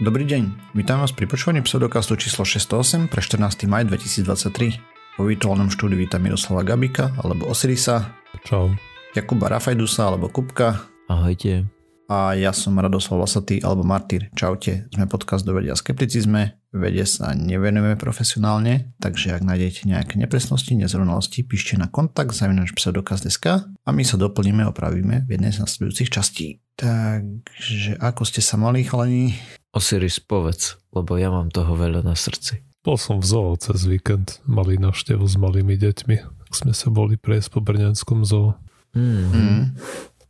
Dobrý deň, vítam vás pri počúvaní pseudokastu číslo 608 pre 14. maj 2023. Po virtuálnom štúdiu vítam Miroslava Gabika alebo Osirisa. Čau. Jakuba Rafajdusa alebo Kupka. Ahojte. A ja som Radoslav Lasatý alebo Martyr. Čaute, sme podcast do vedia skepticizme. Vede sa nevenujeme profesionálne, takže ak nájdete nejaké nepresnosti, nezrovnalosti, píšte na kontakt zavinač pseudokaz.sk a my sa doplníme a opravíme v jednej z nasledujúcich častí. Takže ako ste sa mali, chalani? Osiris, povedz, lebo ja mám toho veľa na srdci. Bol som v zoo cez víkend, mali návštevu s malými deťmi, tak sme sa boli prejsť po Brňanskom zoo. Mm. Mm.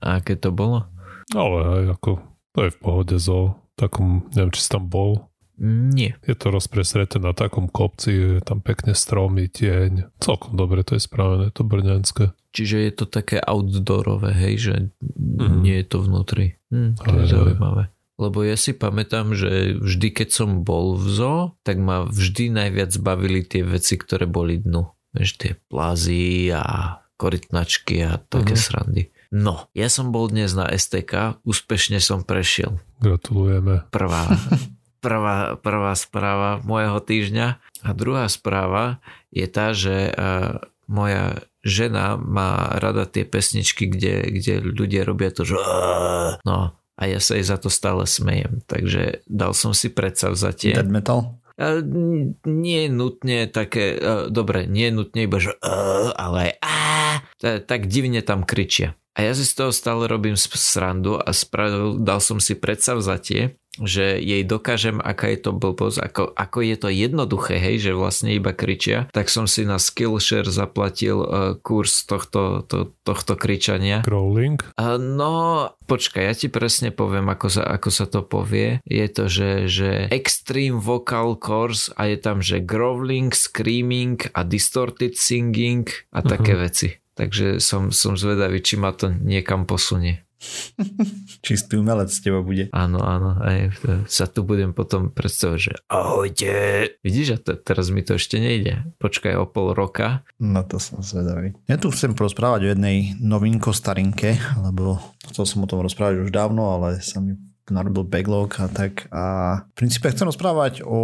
A aké to bolo? Ale aj ako, to je v pohode zoo, takom, neviem, či si tam bol. Nie. Je to rozpresreté na takom kopci, je tam pekne stromy, tieň. Celkom dobre to je spravené, to brňanské. Čiže je to také outdoorové, hej, že Mhm. nie je to vnútri. Hm, to je Ale- zaujímavé. Lebo ja si pamätám, že vždy, keď som bol v zoo, tak ma vždy najviac bavili tie veci, ktoré boli dnu. Vieš, tie plazy a korytnačky a také Mhm. srandy. No, ja som bol dnes na STK, úspešne som prešiel. Gratulujeme. Prvá, prvá, prvá správa môjho týždňa. A druhá správa je tá, že uh, moja žena má rada tie pesničky, kde, kde ľudia robia to, že no a ja sa jej za to stále smejem. Takže dal som si predsavzatie. Dead metal? Nie nutne také, uh, dobre, nie nutne iba, že uh, ale aj ta- tak divne tam kričia. A ja si z toho stále robím srandu a spravil, dal som si predsavzatie, že jej dokážem, aká je to blbosť, ako, ako je to jednoduché, hej, že vlastne iba kričia, tak som si na Skillshare zaplatil uh, kurz tohto, to, tohto kričania Crawling. a No, počkaj, ja ti presne poviem, ako sa, ako sa to povie. Je to, že, že Extreme Vocal Course a je tam, že Growling, Screaming a Distorted Singing a také Mhm. veci. Takže som, som zvedavý, či ma to niekam posunie. Čistý umelec z teba bude. Áno, áno, aj to- sa tu budem potom predstavovať, že ahojte. Vidíš, a te, teraz mi to ešte nejde. Počkaj o pol roka. No to som zvedavý. Ja tu chcem porozprávať o jednej novinko starinke, lebo chcel som o tom rozprávať už dávno, ale sa mi narobil backlog a tak. A v princípe chcem rozprávať o,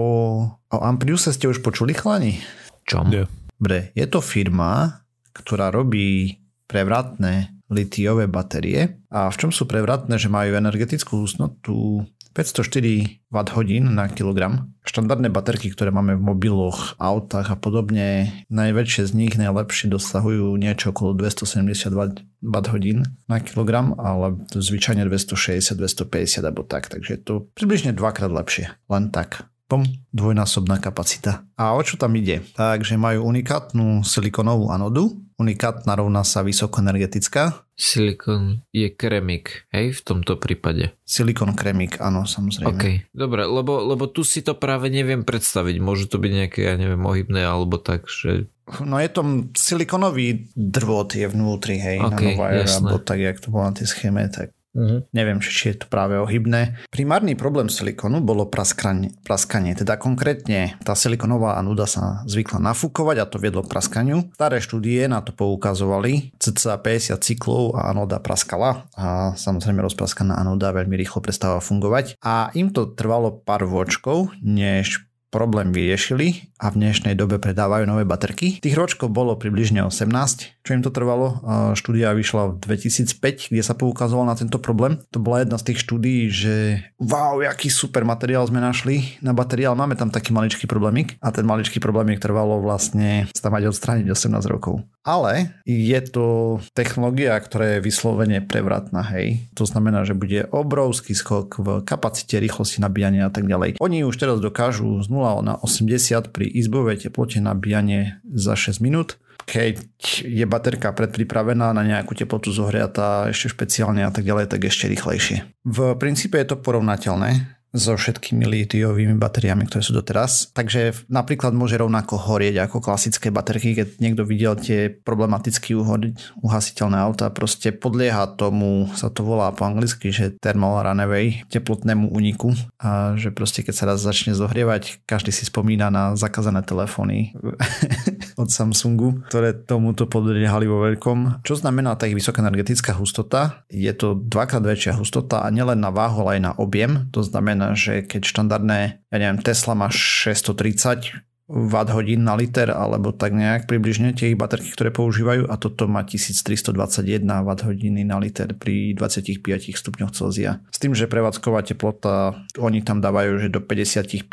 o Ampriuse. Ste už počuli, chlani? Čom? Nie. Dobre, je to firma, ktorá robí prevratné litiové batérie. A v čom sú prevratné, že majú energetickú husnotu 504 Wh na kilogram. Štandardné baterky, ktoré máme v mobiloch, autách a podobne, najväčšie z nich najlepšie dosahujú niečo okolo 270 Wh na kilogram, ale zvyčajne 260-250 alebo tak, takže je to približne dvakrát lepšie. Len tak. Pom, dvojnásobná kapacita. A o čo tam ide? Takže majú unikátnu silikonovú anodu. Unikátna rovná sa vysokoenergetická. Silikon je kremik, hej, v tomto prípade. Silikon kremik, áno, samozrejme. OK, dobre, lebo, lebo tu si to práve neviem predstaviť. Môžu to byť nejaké, ja neviem, ohybné alebo tak, že... No je to silikonový drôt je vnútri, hej, OK, nanowire, jasné. alebo tak, jak to bolo na tej schéme, tak Uh-huh. neviem, či, je to práve ohybné. Primárny problém silikonu bolo praskanie, praskanie, teda konkrétne tá silikonová anoda sa zvykla nafúkovať a to viedlo k praskaniu. Staré štúdie na to poukazovali, cca 50 cyklov a anoda praskala a samozrejme rozpraskaná anoda veľmi rýchlo prestáva fungovať a im to trvalo pár vočkov, než problém vyriešili a v dnešnej dobe predávajú nové baterky. Tých ročkov bolo približne 18, čo im to trvalo. Štúdia vyšla v 2005, kde sa poukázalo na tento problém. To bola jedna z tých štúdií, že wow, aký super materiál sme našli na batérii, ale máme tam taký maličký problémik a ten maličký problémik trvalo vlastne sa mať odstrániť 18 rokov. Ale je to technológia, ktorá je vyslovene prevratná, hej. To znamená, že bude obrovský skok v kapacite, rýchlosti nabíjania a tak ďalej. Oni už teraz dokážu z 0 na 80 pri izbovej teplote nabíjanie za 6 minút. Keď je baterka predpripravená na nejakú teplotu zohriatá ešte špeciálne a tak ďalej, tak ešte rýchlejšie. V princípe je to porovnateľné so všetkými litiovými batériami, ktoré sú doteraz. Takže napríklad môže rovnako horieť ako klasické baterky, keď niekto videl tie problematicky uhasiteľné auta, proste podlieha tomu, sa to volá po anglicky, že thermal runaway, teplotnému úniku a že proste keď sa raz začne zohrievať, každý si spomína na zakázané telefóny od Samsungu, ktoré tomuto podliehali vo veľkom. Čo znamená tá ich vysoká energetická hustota? Je to dvakrát väčšia hustota a nielen na váhu, ale aj na objem. To znamená, že keď štandardné, ja neviem, Tesla má 630 watt hodín na liter alebo tak nejak približne tie ich baterky, ktoré používajú a toto má 1321 watt hodiny na liter pri 25 stupňoch Celzia. S tým, že prevádzková teplota, oni tam dávajú, že do 55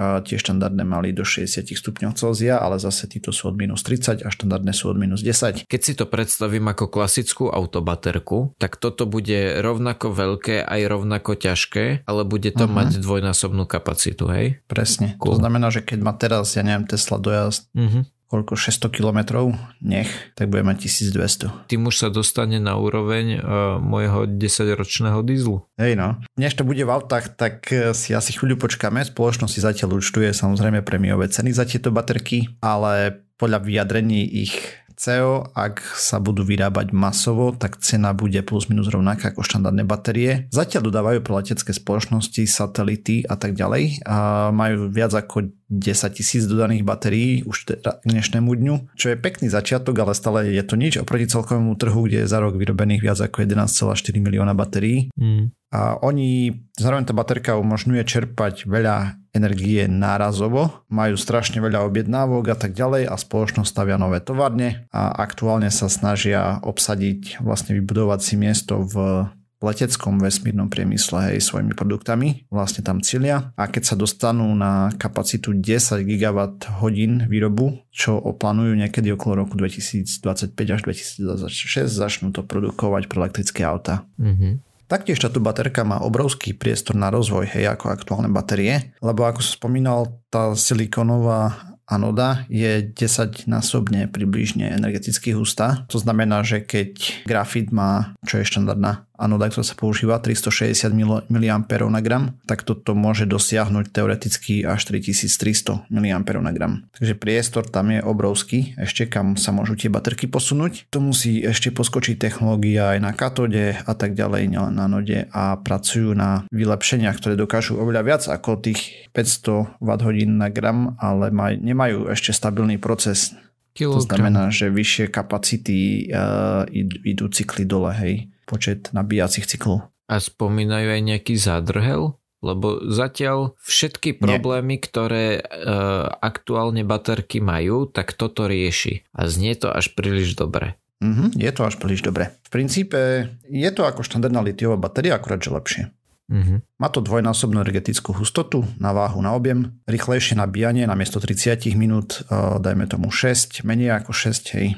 a tie štandardné mali do 60 stupňov Celzia, ale zase títo sú od minus 30 a štandardné sú od minus 10. Keď si to predstavím ako klasickú autobaterku, tak toto bude rovnako veľké aj rovnako ťažké, ale bude to uh-huh. mať dvojnásobnú kapacitu, hej? Presne. Cool. To znamená, že keď má teraz teraz, ja neviem, Tesla dojazd, mm-hmm. koľko, 600 kilometrov, nech, tak bude mať 1200. Tým už sa dostane na úroveň uh, môjho 10-ročného dízlu. Hej no. Než to bude v autách, tak e, si asi chvíľu počkáme. Spoločnosť si zatiaľ účtuje samozrejme premiové ceny za tieto baterky, ale podľa vyjadrení ich CO, ak sa budú vyrábať masovo, tak cena bude plus minus rovnaká ako štandardné batérie. Zatiaľ dodávajú pre letecké spoločnosti, satelity a tak ďalej a majú viac ako 10 tisíc dodaných batérií už teda k dnešnému dňu, čo je pekný začiatok, ale stále je to nič oproti celkovému trhu, kde je za rok vyrobených viac ako 11,4 milióna batérií. Mm. A oni, zároveň tá baterka umožňuje čerpať veľa energie nárazovo, majú strašne veľa objednávok a tak ďalej a spoločnosť stavia nové továrne a aktuálne sa snažia obsadiť, vlastne vybudovať si miesto v leteckom vesmírnom priemysle hej, svojimi produktami, vlastne tam cilia a keď sa dostanú na kapacitu 10 GW hodín výrobu, čo oplánujú niekedy okolo roku 2025 až 2026, začnú to produkovať pre elektrické auta. Mm-hmm. Taktiež táto baterka má obrovský priestor na rozvoj, hej, ako aktuálne batérie, lebo ako som spomínal, tá silikónová anoda je 10 násobne približne energeticky hustá. To znamená, že keď grafit má, čo je štandardná anoda, ktorá sa používa 360 mA na gram, tak toto môže dosiahnuť teoreticky až 3300 mA na gram. Takže priestor tam je obrovský, ešte kam sa môžu tie baterky posunúť. To musí ešte poskočiť technológia aj na katode a tak ďalej, nielen na node a pracujú na vylepšeniach, ktoré dokážu oveľa viac ako tých 500 Wh na gram, ale maj, nemajú ešte stabilný proces. Kilogram. To znamená, že vyššie kapacity uh, idú cykly dole, hej, počet nabíjacích cyklov. A spomínajú aj nejaký zádrhel? Lebo zatiaľ všetky problémy, Nie. ktoré uh, aktuálne baterky majú, tak toto rieši. A znie to až príliš dobre. Mm-hmm, je to až príliš dobre. V princípe je to ako štandardná litiová batéria, akurát že lepšie. Mm-hmm. Má to dvojnásobnú energetickú hustotu na váhu na objem, rýchlejšie nabíjanie na miesto 30 minút, dajme tomu 6, menej ako 6, hej,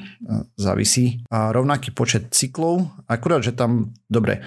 závisí. A rovnaký počet cyklov, akurát, že tam, dobre,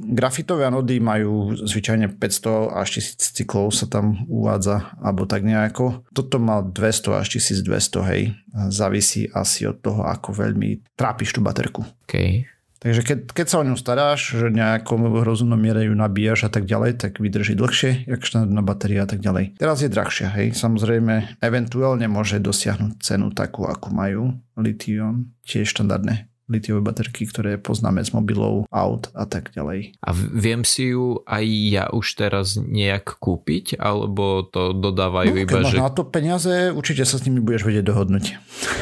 grafitové anody majú zvyčajne 500 až 1000 cyklov sa tam uvádza, alebo tak nejako. Toto má 200 až 1200, hej, závisí asi od toho, ako veľmi trápiš tú baterku. Okay. Takže keď, keď sa o ňu staráš, že nejakom rozumnom miere ju nabíjaš a tak ďalej, tak vydrží dlhšie, jak štandardná batéria a tak ďalej. Teraz je drahšia, hej. Samozrejme, eventuálne môže dosiahnuť cenu takú, ako majú litium, tiež štandardné litiové baterky, ktoré poznáme z mobilov, aut a tak ďalej. A viem si ju aj ja už teraz nejak kúpiť, alebo to dodávajú no, iba, že... na to peniaze, určite sa s nimi budeš vedieť dohodnúť.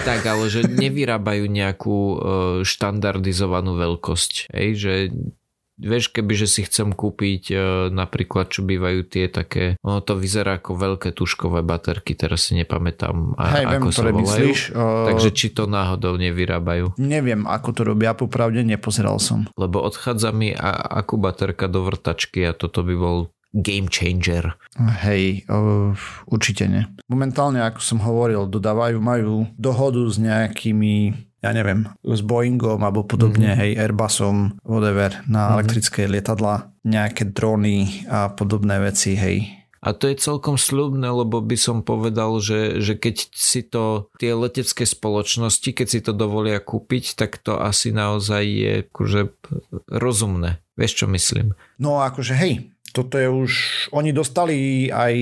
Tak, ale že nevyrábajú nejakú e, štandardizovanú veľkosť, hej, že Vieš, keby že si chcem kúpiť e, napríklad, čo bývajú tie také, ono to vyzerá ako veľké tuškové baterky, teraz si nepamätám, a, Hej, ako viem, sa volajú. Myslíš, uh, Takže či to náhodou nevyrábajú? Neviem, ako to robia, popravde nepozeral som. Lebo odchádza mi a, akú baterka do vrtačky a toto by bol game changer. Hej, uh, určite nie. Momentálne, ako som hovoril, dodávajú, majú dohodu s nejakými ja neviem, s Boeingom alebo podobne, mm-hmm. hej, Airbusom, whatever, na mm-hmm. elektrické lietadla, nejaké drony a podobné veci, hej. A to je celkom slubné, lebo by som povedal, že, že keď si to tie letecké spoločnosti, keď si to dovolia kúpiť, tak to asi naozaj je akože rozumné. Vieš, čo myslím? No akože hej, toto je už, oni dostali aj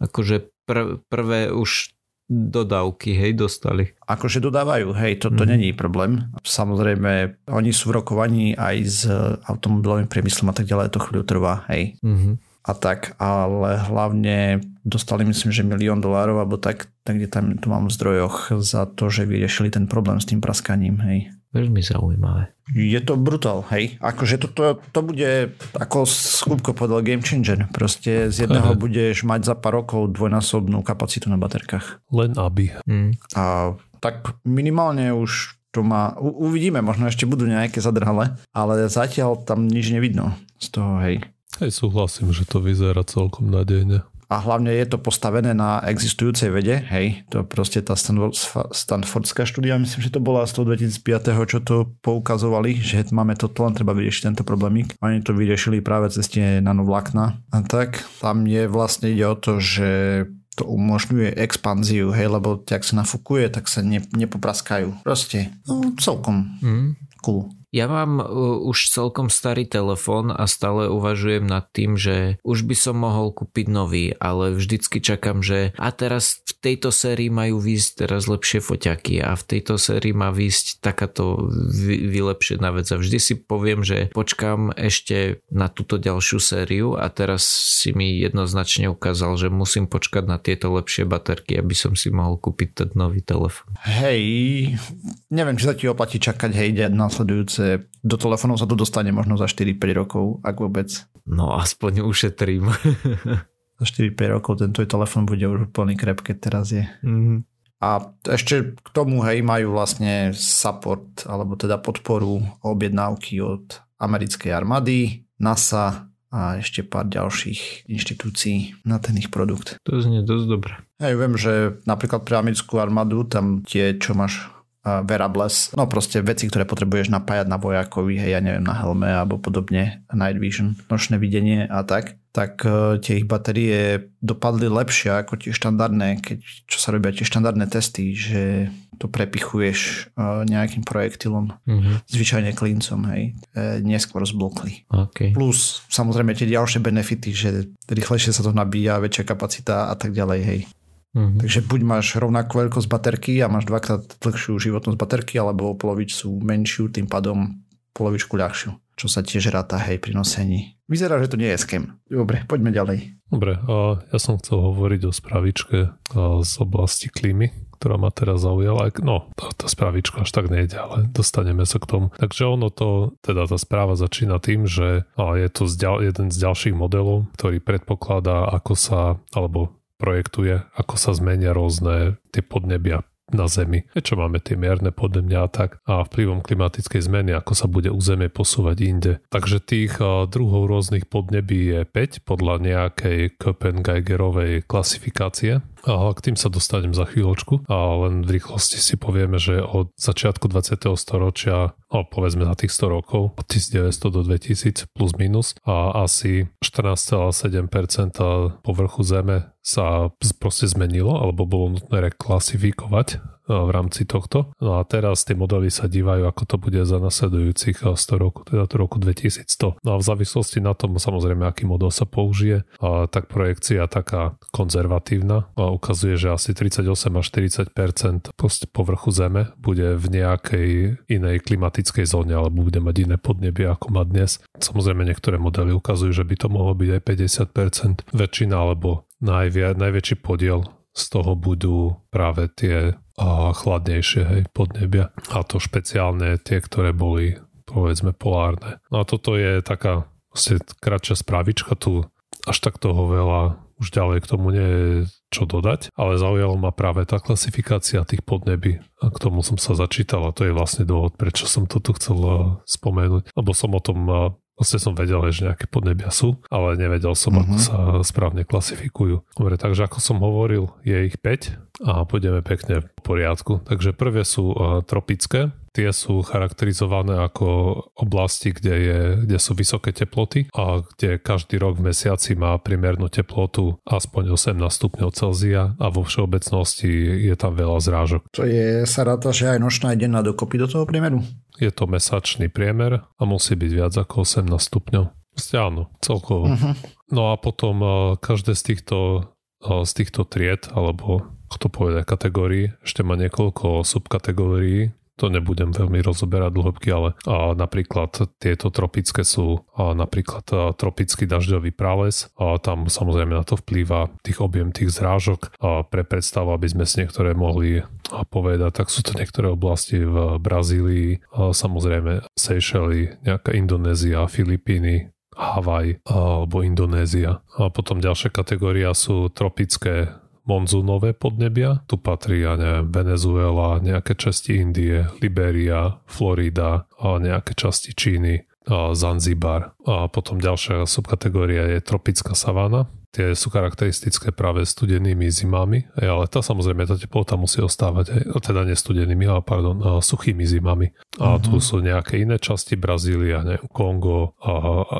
Akože pr- prvé už dodávky, hej, dostali. Akože dodávajú, hej, toto mm. není problém. Samozrejme, oni sú v rokovaní aj s automobilovým priemyslom a tak ďalej, to chvíľu trvá, hej. Mm-hmm. A tak, ale hlavne dostali myslím, že milión dolárov, alebo tak, tak kde tam tu mám v zdrojoch za to, že vyriešili ten problém s tým praskaním, hej. Veľmi zaujímavé. Je to brutál, hej. Akože to, to, to bude, ako Skupko povedal, game changer. Proste z jedného Aha. budeš mať za pár rokov dvojnásobnú kapacitu na baterkách. Len aby. Mm. A tak minimálne už to má, u, uvidíme, možno ešte budú nejaké zadrhale, ale zatiaľ tam nič nevidno z toho, hej. Hej, súhlasím, že to vyzerá celkom nádejne a hlavne je to postavené na existujúcej vede, hej, to proste tá Stanfordská štúdia, myslím, že to bola z toho 2005, čo to poukazovali, že máme toto, len treba vyriešiť tento problémik. Oni to vyriešili práve cez tie nanovlákna. A tak tam je vlastne ide o to, že to umožňuje expanziu, hej, lebo ak sa nafúkuje, tak sa ne, nepopraskajú. Proste, no, celkom mm. cool. Ja mám uh, už celkom starý telefón a stále uvažujem nad tým, že už by som mohol kúpiť nový, ale vždycky čakám, že a teraz v tejto sérii majú výjsť teraz lepšie foťaky a v tejto sérii má výjsť takáto vy, vylepšená vec a vždy si poviem, že počkám ešte na túto ďalšiu sériu a teraz si mi jednoznačne ukázal, že musím počkať na tieto lepšie baterky, aby som si mohol kúpiť ten nový telefón. Hej, neviem, či sa ti oplatí čakať, hej, následujúce budúce do telefónov sa to dostane možno za 4-5 rokov, ak vôbec. No aspoň ušetrím. za 4-5 rokov ten tvoj telefón bude už plný krep, keď teraz je. Mm-hmm. A ešte k tomu, hej, majú vlastne support, alebo teda podporu objednávky od americkej armády, NASA a ešte pár ďalších inštitúcií na ten ich produkt. To znie dosť dobre. Hej, viem, že napríklad pre americkú armádu tam tie, čo máš wearables, no proste veci, ktoré potrebuješ napájať na vojakovi, hej, ja neviem, na helme alebo podobne, night vision, nočné videnie a tak, tak uh, tie ich batérie dopadli lepšie ako tie štandardné, keď čo sa robia tie štandardné testy, že to prepichuješ uh, nejakým projektilom, mm-hmm. zvyčajne klincom, hej, e, neskôr zblokli. Okay. Plus samozrejme tie ďalšie benefity, že rýchlejšie sa to nabíja, väčšia kapacita a tak ďalej, hej. Mm-hmm. Takže buď máš rovnakú veľkosť baterky a máš dvakrát dlhšiu životnosť baterky, alebo polovicu menšiu, tým pádom polovičku ľahšiu, čo sa tiež ráta hej pri nosení. Vyzerá, že to nie je skem. Dobre, poďme ďalej. Dobre, a ja som chcel hovoriť o spravičke z oblasti klímy, ktorá ma teraz zaujala. No, tá, tá správička až tak nejde, ale dostaneme sa k tomu. Takže ono to, teda tá správa začína tým, že je to jeden z ďalších modelov, ktorý predpokladá, ako sa, alebo projektuje, ako sa zmenia rôzne tie podnebia na Zemi. Čo máme tie mierne podnemňa a tak a vplyvom klimatickej zmeny, ako sa bude územie posúvať inde. Takže tých druhov rôznych podnebí je 5 podľa nejakej Köppen-Geigerovej klasifikácie a k tým sa dostanem za chvíľočku. A len v rýchlosti si povieme, že od začiatku 20. storočia, no povedzme za tých 100 rokov, od 1900 do 2000 plus minus a asi 14,7% povrchu Zeme sa proste zmenilo alebo bolo nutné reklasifikovať v rámci tohto. No a teraz tie modely sa dívajú, ako to bude za nasledujúcich 100 rokov, teda to roku 2100. No a v závislosti na tom, samozrejme, aký model sa použije, a tak projekcia taká konzervatívna a ukazuje, že asi 38 až 40% povrchu Zeme bude v nejakej inej klimatickej zóne alebo bude mať iné podnebie, ako má dnes. Samozrejme, niektoré modely ukazujú, že by to mohlo byť aj 50% väčšina alebo najvia, najväčší podiel z toho budú práve tie a chladnejšie hej, podnebia. A to špeciálne tie, ktoré boli povedzme polárne. No a toto je taká vlastne kratšia správička, tu až tak toho veľa už ďalej k tomu nie je čo dodať, ale zaujalo ma práve tá klasifikácia tých podnebí a k tomu som sa začítal a to je vlastne dôvod, prečo som to tu chcel spomenúť, lebo som o tom Vlastne som vedel, že nejaké podnebia sú, ale nevedel som, uh-huh. ako mhm. sa správne klasifikujú. Dobre, takže ako som hovoril, je ich 5 a pôjdeme pekne v poriadku. Takže prvé sú uh, tropické, tie sú charakterizované ako oblasti, kde, je, kde sú vysoké teploty a kde každý rok v mesiaci má primernú teplotu aspoň 18 stupňov Celzia a vo všeobecnosti je tam veľa zrážok. To je, sa ráta, že aj nočná aj denná dokopy do toho priemeru? Je to mesačný priemer a musí byť viac ako 18 stupňov. Áno, celkovo. Uh-huh. No a potom uh, každé z týchto, uh, z týchto tried, alebo ako to povedať, kategórií, ešte má niekoľko subkategórií, to nebudem veľmi rozoberať dlhobky, ale a napríklad tieto tropické sú a napríklad a tropický dažďový prales a tam samozrejme na to vplýva tých objem tých zrážok a pre predstavu, aby sme si niektoré mohli povedať, tak sú to niektoré oblasti v Brazílii, a samozrejme Seychely, nejaká Indonézia, Filipíny, Havaj alebo Indonézia. A potom ďalšia kategória sú tropické monzúnové podnebia. Tu patrí, ja neviem, Venezuela, nejaké časti Indie, Liberia, Florida, a nejaké časti Číny, a Zanzibar. A potom ďalšia subkategória je tropická savána. Tie sú charakteristické práve studenými zimami, ale tá samozrejme tá teplota musí ostávať aj, teda nestudenými, ale pardon, suchými zimami. A uh-huh. tu sú nejaké iné časti Brazília, neviem, Kongo, a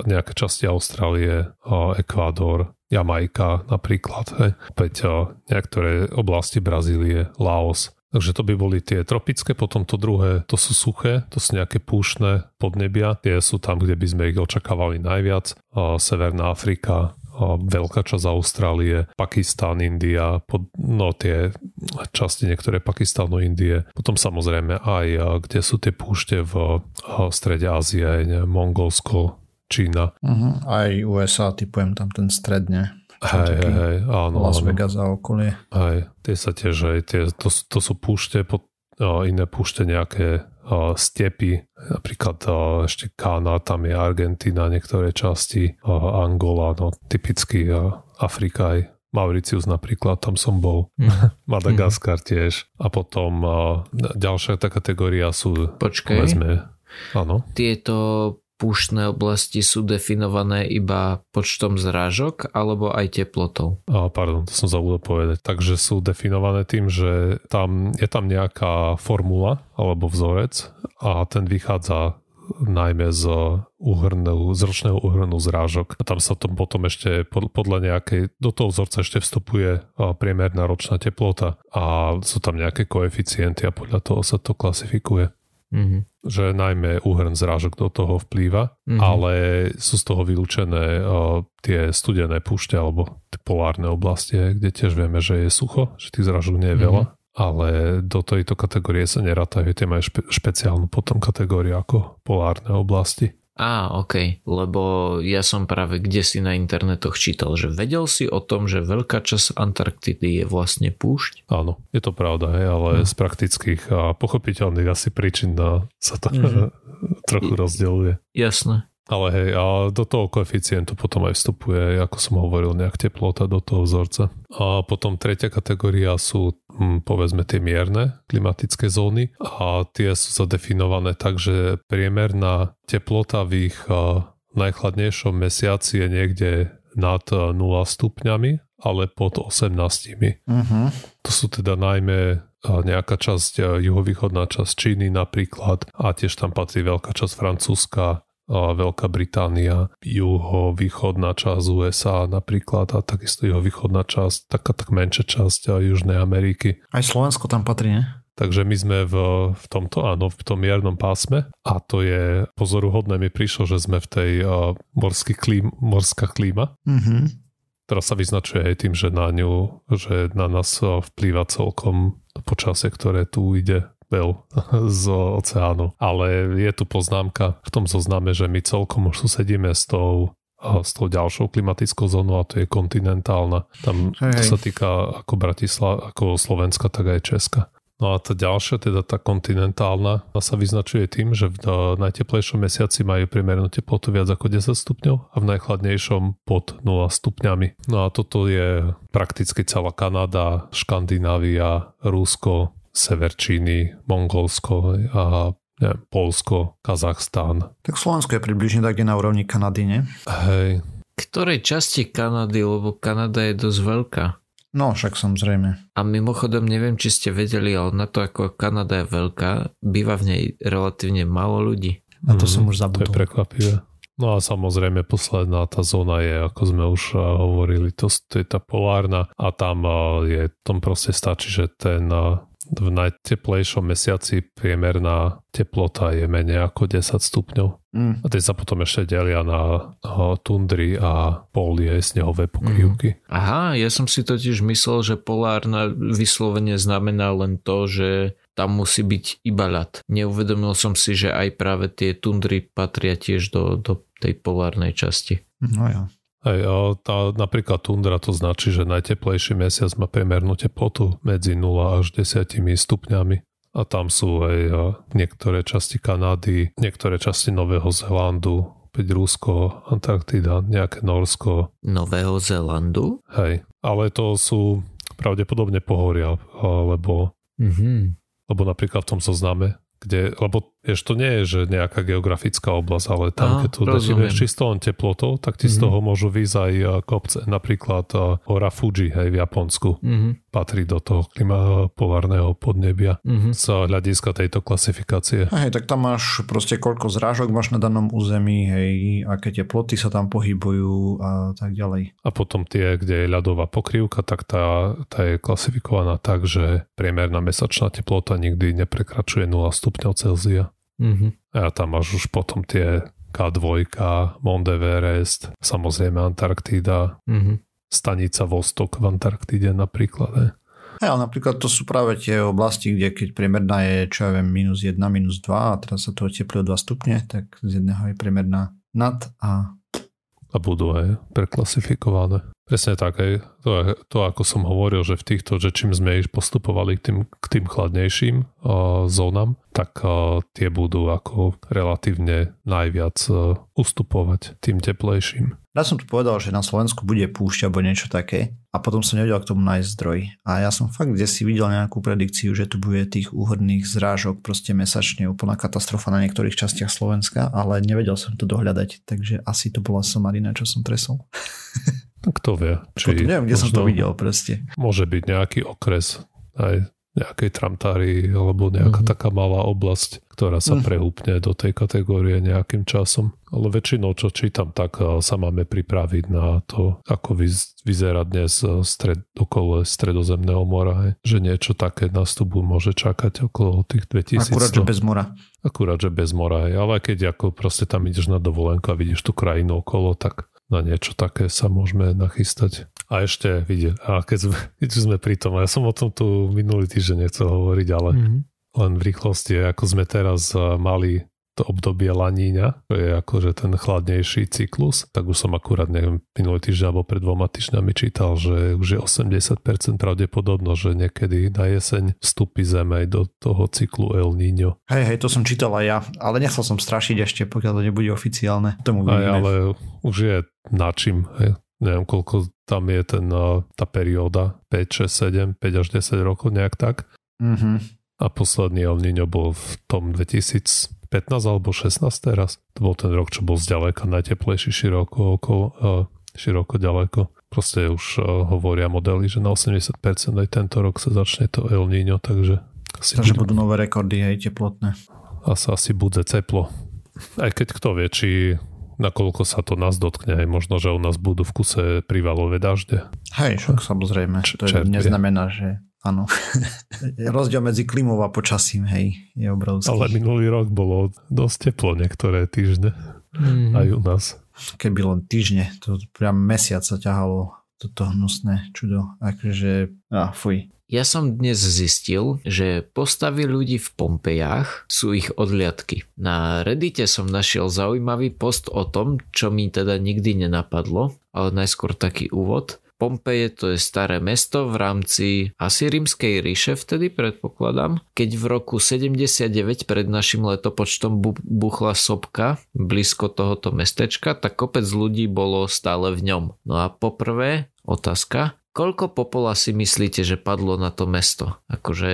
nejaké časti Austrálie, a Ekvádor, Jamajka napríklad, hej. Opäť niektoré oblasti Brazílie, Laos. Takže to by boli tie tropické, potom to druhé, to sú suché, to sú nejaké púšne podnebia, tie sú tam, kde by sme ich očakávali najviac. Severná Afrika, veľká časť Austrálie, Pakistán, India, pod, no tie časti niektoré Pakistánu, Indie. Potom samozrejme aj, kde sú tie púšte v strede Ázie, Mongolsko, Čína. Uh-huh. Aj USA, typujem tam ten stredne. Hej, hej, hej, áno. Las Vegas a okolie. Hej, tie sa tiež, hej, tie, to, to sú púšte, pod, o, iné púšte nejaké o, stepy, napríklad o, ešte Kána, tam je Argentina, niektoré časti, o, Angola, no typicky o, Afrika aj Mauricius napríklad, tam som bol. Mm. Madagaskar tiež. A potom uh, ďalšia tá kategória sú... Počkaj. Povedzme, áno. Tieto púštne oblasti sú definované iba počtom zrážok alebo aj teplotou? A, pardon, to som zabudol povedať. Takže sú definované tým, že tam je tam nejaká formula alebo vzorec a ten vychádza najmä z uhrnu, z ročného uhrnu zrážok. A tam sa to potom ešte podľa nejakej, do toho vzorca ešte vstupuje priemerná ročná teplota a sú tam nejaké koeficienty a podľa toho sa to klasifikuje. Mm-hmm. Že najmä úhrn zrážok do toho vplýva, mm-hmm. ale sú z toho vylúčené uh, tie studené púšte alebo tie polárne oblasti, kde tiež vieme, že je sucho, že tých zrážok nie je veľa. Mm-hmm ale do tejto kategórie sa nerátajú, tie majú špe- špeciálnu potom kategóriu ako polárne oblasti. Á, ok, lebo ja som práve kde si na internetoch čítal, že vedel si o tom, že veľká časť Antarktidy je vlastne púšť? Áno, je to pravda, hej, ale hm. z praktických a pochopiteľných asi príčin sa to mm-hmm. trochu rozdeľuje. Jasné. Ale hej, a do toho koeficientu potom aj vstupuje, ako som hovoril, nejak teplota do toho vzorca. A potom tretia kategória sú hm, povedzme tie mierne klimatické zóny a tie sú zadefinované tak, že priemerná teplota v ich najchladnejšom mesiaci je niekde nad 0 stupňami, ale pod 18. Uh-huh. To sú teda najmä nejaká časť, juhovýchodná časť Číny napríklad a tiež tam patrí veľká časť Francúzska, Veľká Británia, juho-východná časť USA napríklad a takisto juho-východná časť, taká tak menšia časť Južnej Ameriky. Aj Slovensko tam patrí, ne? Takže my sme v, v tomto, áno, v tom miernom pásme a to je pozoruhodné mi prišlo, že sme v tej uh, morský klím, morská klíma, mm-hmm. ktorá sa vyznačuje aj tým, že na ňu, že na nás vplýva celkom počasie, ktoré tu ide bel z oceánu. Ale je tu poznámka v tom zozname, že my celkom už susedíme s tou s tou ďalšou klimatickou zónou a to je kontinentálna. Tam hej, sa týka ako Bratislava, ako Slovenska, tak aj Česka. No a tá ďalšia, teda tá kontinentálna, sa vyznačuje tým, že v najteplejšom mesiaci majú priemernú teplotu viac ako 10 stupňov a v najchladnejšom pod 0 stupňami. No a toto je prakticky celá Kanada, Škandinávia, Rusko, sever Číny, Mongolsko a neviem, Polsko, Kazachstán. Tak Slovensko je približne tak na úrovni Kanady, nie? Hej. Ktorej časti Kanady, lebo Kanada je dosť veľká. No, však samozrejme. A mimochodom, neviem, či ste vedeli, ale na to, ako Kanada je veľká, býva v nej relatívne málo ľudí. A to mm, som už zabudol. To je prekvapivé. No a samozrejme posledná tá zóna je, ako sme už hovorili, to, to je tá polárna a tam je, tom proste stačí, že ten v najteplejšom mesiaci priemerná teplota je menej ako 10 stupňov. Mm. A tie sa potom ešte delia na tundry a polie, snehové pokrývky. Mm. Aha, ja som si totiž myslel, že polárna vyslovene znamená len to, že tam musí byť iba ľad. Neuvedomil som si, že aj práve tie tundry patria tiež do, do tej polárnej časti. No ja. Hej, a tá, napríklad tundra to značí, že najteplejší mesiac má priemernú teplotu medzi 0 až 10 stupňami. A tam sú aj niektoré časti Kanady, niektoré časti Nového Zélandu, opäť Rusko, Antarktida, nejaké Norsko. Nového Zélandu? Hej, ale to sú pravdepodobne pohoria, lebo, mm-hmm. lebo napríklad v tom zozname kde, lebo vieš, to nie je, že nejaká geografická oblasť, ale tam, Aha, keď to definuješ čisto len teplotou, tak ti mm-hmm. z mhm. toho môžu výjsť aj kopce. Napríklad hora Fuji, hej, v Japonsku. Mm-hmm. Patrí do toho klima polárneho podnebia mm-hmm. z hľadiska tejto klasifikácie. Hej, tak tam máš proste koľko zrážok máš na danom území, hej, aké teploty sa tam pohybujú a tak ďalej. A potom tie, kde je ľadová pokrývka, tak tá, tá je klasifikovaná tak, že priemerná mesačná teplota nikdy neprekračuje 0 stupňov Celzia. Mm-hmm. A tam máš už potom tie K2, Mount Everest, samozrejme Antarktída, mm-hmm. stanica Vostok v Antarktíde napríklad. Ja, ale napríklad to sú práve tie oblasti, kde keď priemerná je, čo ja viem, minus 1, minus 2 a teraz sa to oteplí o 2 stupne, tak z jedného je priemerná nad a... A budú aj preklasifikované. Presne tak, hej. To, to ako som hovoril, že v týchto, že čím sme postupovali k tým, k tým chladnejším uh, zónam, tak uh, tie budú ako relatívne najviac uh, ustupovať tým teplejším. Ja som tu povedal, že na Slovensku bude púšť alebo niečo také a potom som nevedel k tomu nájsť zdroj. A ja som fakt kde si videl nejakú predikciu, že tu bude tých úhodných zrážok proste mesačne úplná katastrofa na niektorých častiach Slovenska, ale nevedel som to dohľadať, takže asi to bola somarina, čo som tresol. Kto vie. Či Potom neviem, kde som to videl proste. Môže byť nejaký okres aj nejakej tramtári alebo nejaká mm-hmm. taká malá oblasť, ktorá sa mm. prehúpne do tej kategórie nejakým časom. Ale väčšinou, čo čítam, tak eh, sa máme pripraviť na to, ako vyzerá dnes eh, stred, okolo stredozemného mora. Že niečo také nás tu môže čakať okolo tých 2000. Akurát, že bez mora. Akurát, že bez mora. Ale keď ako proste tam ideš na dovolenku a vidíš tú krajinu okolo, tak na niečo také sa môžeme nachystať. A ešte vidieť, a keď sme, keď sme pri tom, a ja som o tom tu minulý týždeň nechcel hovoriť, ale mm-hmm. len v rýchlosti, ako sme teraz mali obdobie laníňa, to je akože ten chladnejší cyklus, tak už som akurát, neviem, minulý týždeň alebo pred dvoma týždňami čítal, že už je 80% pravdepodobno, že niekedy na jeseň vstúpi Zem aj do toho cyklu El Niño. Hej, hej, to som čítal aj ja, ale nechcel som strašiť ešte, pokiaľ to nebude oficiálne. Tomu aj, ale už je na čím, hej. Neviem, koľko tam je ten, tá perióda, 5, 6, 7, 5 až 10 rokov, nejak tak. Mhm. A posledný El Niño bol v tom 2000 15 alebo 16 teraz. To bol ten rok, čo bol zďaleka najteplejší široko okolo, uh, široko ďaleko. Proste už uh, hovoria modely, že na 80% aj tento rok sa začne to El Niño, takže... Takže budú nové rekordy aj teplotné. A sa asi bude teplo. Aj keď kto vie, či nakoľko sa to nás dotkne, aj možno, že u nás budú v kuse privalové dažde. Hej, však samozrejme. Č- to je, neznamená, že áno. Rozdiel medzi klimou a počasím, hej, je obrovský. Ale minulý rok bolo dosť teplo niektoré týždne. Mm. Aj u nás. Keby len týždne, to priam mesiac sa ťahalo toto hnusné čudo. Akože, a fuj. Ja som dnes zistil, že postavy ľudí v Pompejach sú ich odliadky. Na Reddite som našiel zaujímavý post o tom, čo mi teda nikdy nenapadlo, ale najskôr taký úvod. Pompeje to je staré mesto v rámci asi rímskej ríše vtedy predpokladám. Keď v roku 79 pred našim letopočtom buchla sopka blízko tohoto mestečka, tak kopec ľudí bolo stále v ňom. No a poprvé otázka, Koľko popola si myslíte, že padlo na to mesto? Akože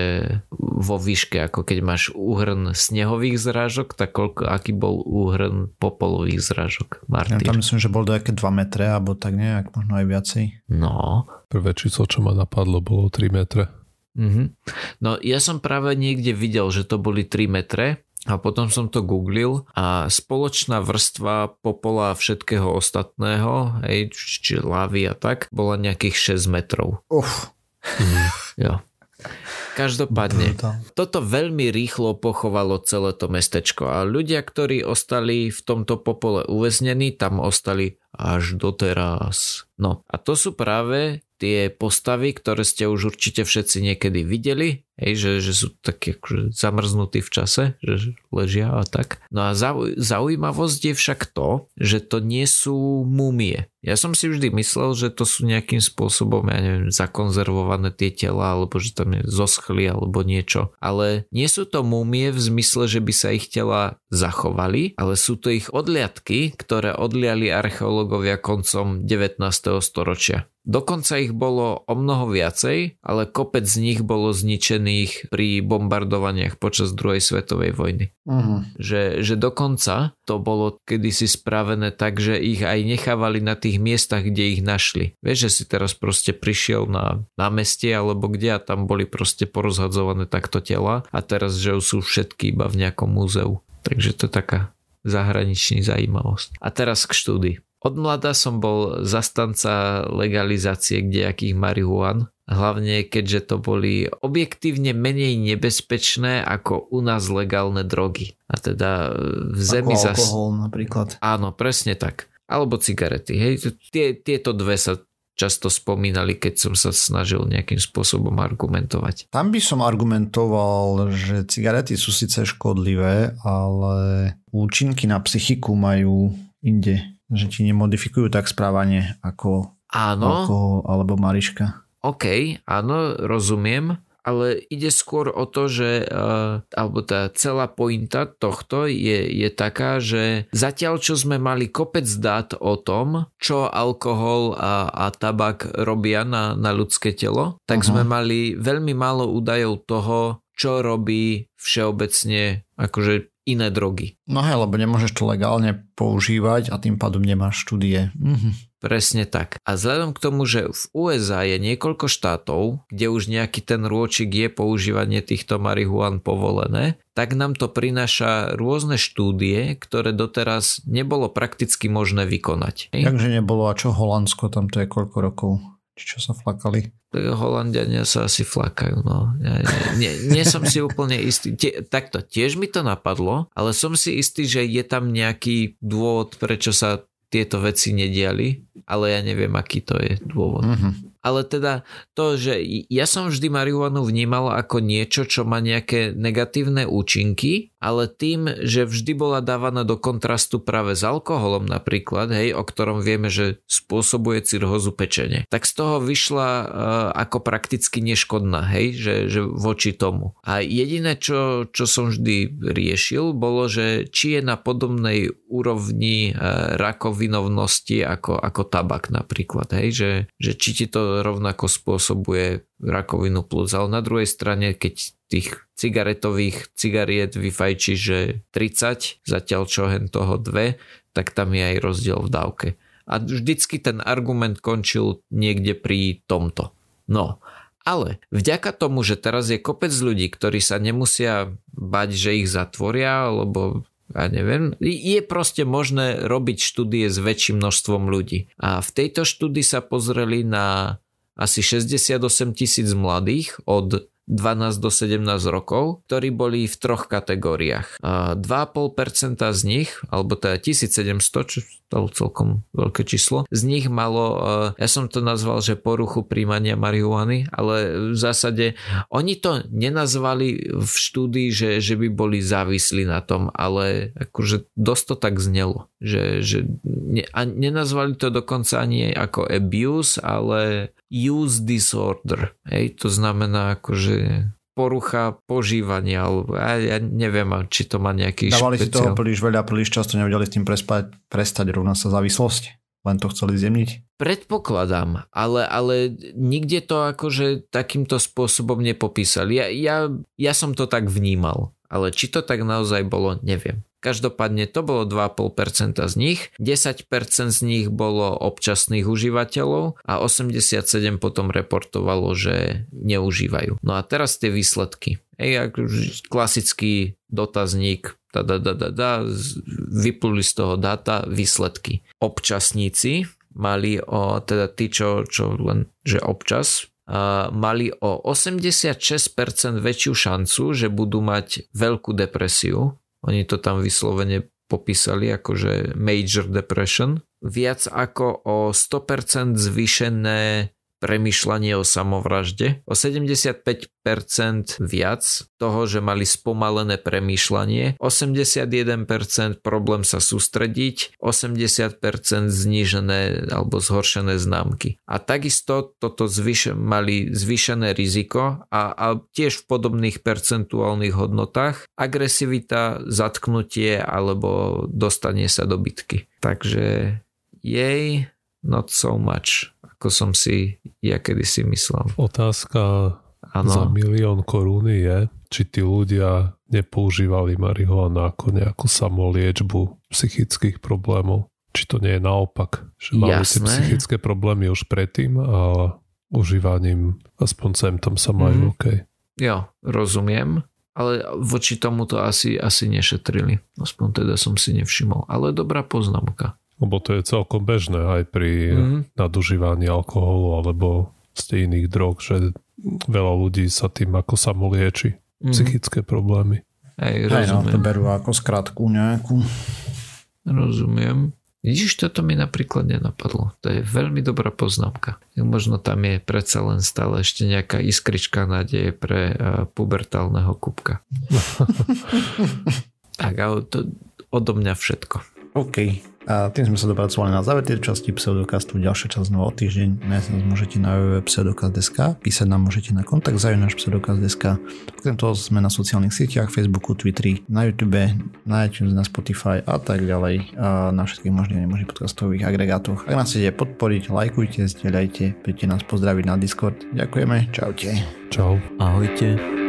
vo výške, ako keď máš úhrn snehových zrážok, tak koľko, aký bol úhrn popolových zrážok? Martin? Ja tam myslím, že bol nejaké 2 metre, alebo tak nejak, možno aj viacej. No. Prvé číslo, čo ma napadlo, bolo 3 metre. Mm-hmm. No ja som práve niekde videl, že to boli 3 metre a potom som to googlil a spoločná vrstva popola všetkého ostatného, hej, či lávy a tak, bola nejakých 6 metrov. Uf. Mm, jo. Každopádne, toto veľmi rýchlo pochovalo celé to mestečko a ľudia, ktorí ostali v tomto popole uväznení, tam ostali až doteraz. No a to sú práve tie postavy, ktoré ste už určite všetci niekedy videli hej, že, že sú také akože zamrznutí v čase, že ležia a tak. No a zaujímavosť je však to, že to nie sú mumie. Ja som si vždy myslel, že to sú nejakým spôsobom, ja neviem, zakonzervované tie tela, alebo že tam je zoschli, alebo niečo. Ale nie sú to mumie v zmysle, že by sa ich tela zachovali, ale sú to ich odliadky, ktoré odliali archeológovia koncom 19. storočia. Dokonca ich bolo o mnoho viacej, ale kopec z nich bolo zničených pri bombardovaniach počas druhej svetovej vojny. Uh-huh. Že, že dokonca to bolo kedysi spravené tak, že ich aj nechávali na tých miestach, kde ich našli. Vieš, že si teraz proste prišiel na námestie alebo kde a tam boli proste porozhadzované takto tela a teraz, že sú všetky iba v nejakom múzeu. Takže to je taká zahraničný zaujímavosť. A teraz k štúdii. Od mlada som bol zastanca legalizácie kdejakých marihuan, hlavne keďže to boli objektívne menej nebezpečné ako u nás legálne drogy. A teda v zemi ako alkohol napríklad. Áno, presne tak. Alebo cigarety. Hej, tie, tieto dve sa často spomínali, keď som sa snažil nejakým spôsobom argumentovať. Tam by som argumentoval, že cigarety sú síce škodlivé, ale účinky na psychiku majú inde že ti nemodifikujú tak správanie ako áno. alkohol alebo mariška. OK, áno, rozumiem, ale ide skôr o to, že uh, alebo tá celá pointa tohto je, je taká, že zatiaľ čo sme mali kopec dát o tom, čo alkohol a, a tabak robia na, na ľudské telo, tak uh-huh. sme mali veľmi málo údajov toho, čo robí všeobecne akože iné drogy. No hej, lebo nemôžeš to legálne používať a tým pádom nemáš štúdie. Mhm. Presne tak. A vzhľadom k tomu, že v USA je niekoľko štátov, kde už nejaký ten rôčik je používanie týchto marihuan povolené, tak nám to prináša rôzne štúdie, ktoré doteraz nebolo prakticky možné vykonať. Takže nebolo a čo Holandsko, tam to je koľko rokov? Či čo sa flakali? Holandiania sa asi flakajú, no. Ja, nie, nie som si úplne istý. Tie, takto, tiež mi to napadlo, ale som si istý, že je tam nejaký dôvod, prečo sa tieto veci nediali, ale ja neviem, aký to je dôvod. Mm-hmm ale teda to, že ja som vždy marihuanu vnímal ako niečo, čo má nejaké negatívne účinky, ale tým, že vždy bola dávaná do kontrastu práve s alkoholom napríklad, hej, o ktorom vieme, že spôsobuje cirhózu pečene, tak z toho vyšla uh, ako prakticky neškodná, hej, že, že voči tomu. A jediné, čo, čo som vždy riešil, bolo, že či je na podobnej úrovni uh, rakovinovnosti ako, ako tabak napríklad, hej, že, že či ti to rovnako spôsobuje rakovinu plus. Ale na druhej strane, keď tých cigaretových cigariet vyfajčí, že 30, zatiaľ čo hen toho dve, tak tam je aj rozdiel v dávke. A vždycky ten argument končil niekde pri tomto. No, ale vďaka tomu, že teraz je kopec ľudí, ktorí sa nemusia bať, že ich zatvoria, alebo ja neviem, je proste možné robiť štúdie s väčším množstvom ľudí. A v tejto štúdii sa pozreli na asi 68 tisíc mladých od 12 do 17 rokov, ktorí boli v troch kategóriách. 2,5% z nich, alebo teda 1700, stalo celkom veľké číslo, z nich malo, ja som to nazval, že poruchu príjmania marihuany, ale v zásade oni to nenazvali v štúdii, že, že by boli závislí na tom, ale akože dosť to tak znelo, že, že a nenazvali to dokonca ani ako abuse, ale use disorder. Hej, to znamená akože porucha požívania, alebo ja, ja neviem, či to má nejaký Dávali špeciál. si toho príliš veľa, príliš často nevedeli s tým prespať, prestať, rovná sa závislosť. Len to chceli zjemniť? Predpokladám, ale, ale nikde to akože takýmto spôsobom nepopísali. Ja, ja, ja som to tak vnímal, ale či to tak naozaj bolo, neviem. Každopádne to bolo 2,5% z nich, 10% z nich bolo občasných užívateľov a 87 potom reportovalo, že neužívajú. No a teraz tie výsledky. Ej, klasický dotazník, da, da, da, da, da, vypluli z toho dáta výsledky. Občasníci mali o, teda tí, čo, čo len, že občas, uh, mali o 86% väčšiu šancu, že budú mať veľkú depresiu oni to tam vyslovene popísali ako že major depression. Viac ako o 100% zvýšené premyšľanie o samovražde, o 75% viac toho, že mali spomalené premýšľanie, 81% problém sa sústrediť, 80% znížené alebo zhoršené známky. A takisto toto zvyš- mali zvýšené riziko a, a tiež v podobných percentuálnych hodnotách agresivita, zatknutie alebo dostanie sa do bitky. Takže jej not so much, ako som si ja kedysi myslel. Otázka ano. za milión korún je, či tí ľudia nepoužívali marihuanu ako nejakú samoliečbu psychických problémov. Či to nie je naopak, že mali tie psychické problémy už predtým a užívaním aspoň sem tam sa majú mm. OK. Jo, rozumiem, ale voči tomu to asi, asi nešetrili. Aspoň teda som si nevšimol. Ale dobrá poznámka. Lebo to je celkom bežné aj pri mm. nadužívaní alkoholu alebo z iných drog, že veľa ľudí sa tým ako samolieči mm. psychické problémy. Hej, rozumiem. Hej, no, to berú ako skratku nejakú. Rozumiem. Vidíš, toto mi napríklad nenapadlo. To je veľmi dobrá poznámka. Možno tam je predsa len stále ešte nejaká iskrička nádeje pre uh, pubertálneho kubka. tak, ale to odo mňa všetko. OK. A tým sme sa dopracovali na záver tej časti Pseudokastu. Ďalšia časť znova o týždeň. Nájsť nás môžete na www.pseudokast.sk Písať nám môžete na kontakt zajunáš pseudokast.sk Okrem toho sme na sociálnych sieťach, Facebooku, Twitteri, na YouTube, na iTunes, na Spotify a tak ďalej. A na všetkých možných a nemožných podcastových agregátoch. Ak nás chcete podporiť, lajkujte, zdieľajte, príďte nás pozdraviť na Discord. Ďakujeme, čaute. Čau. Ahojte.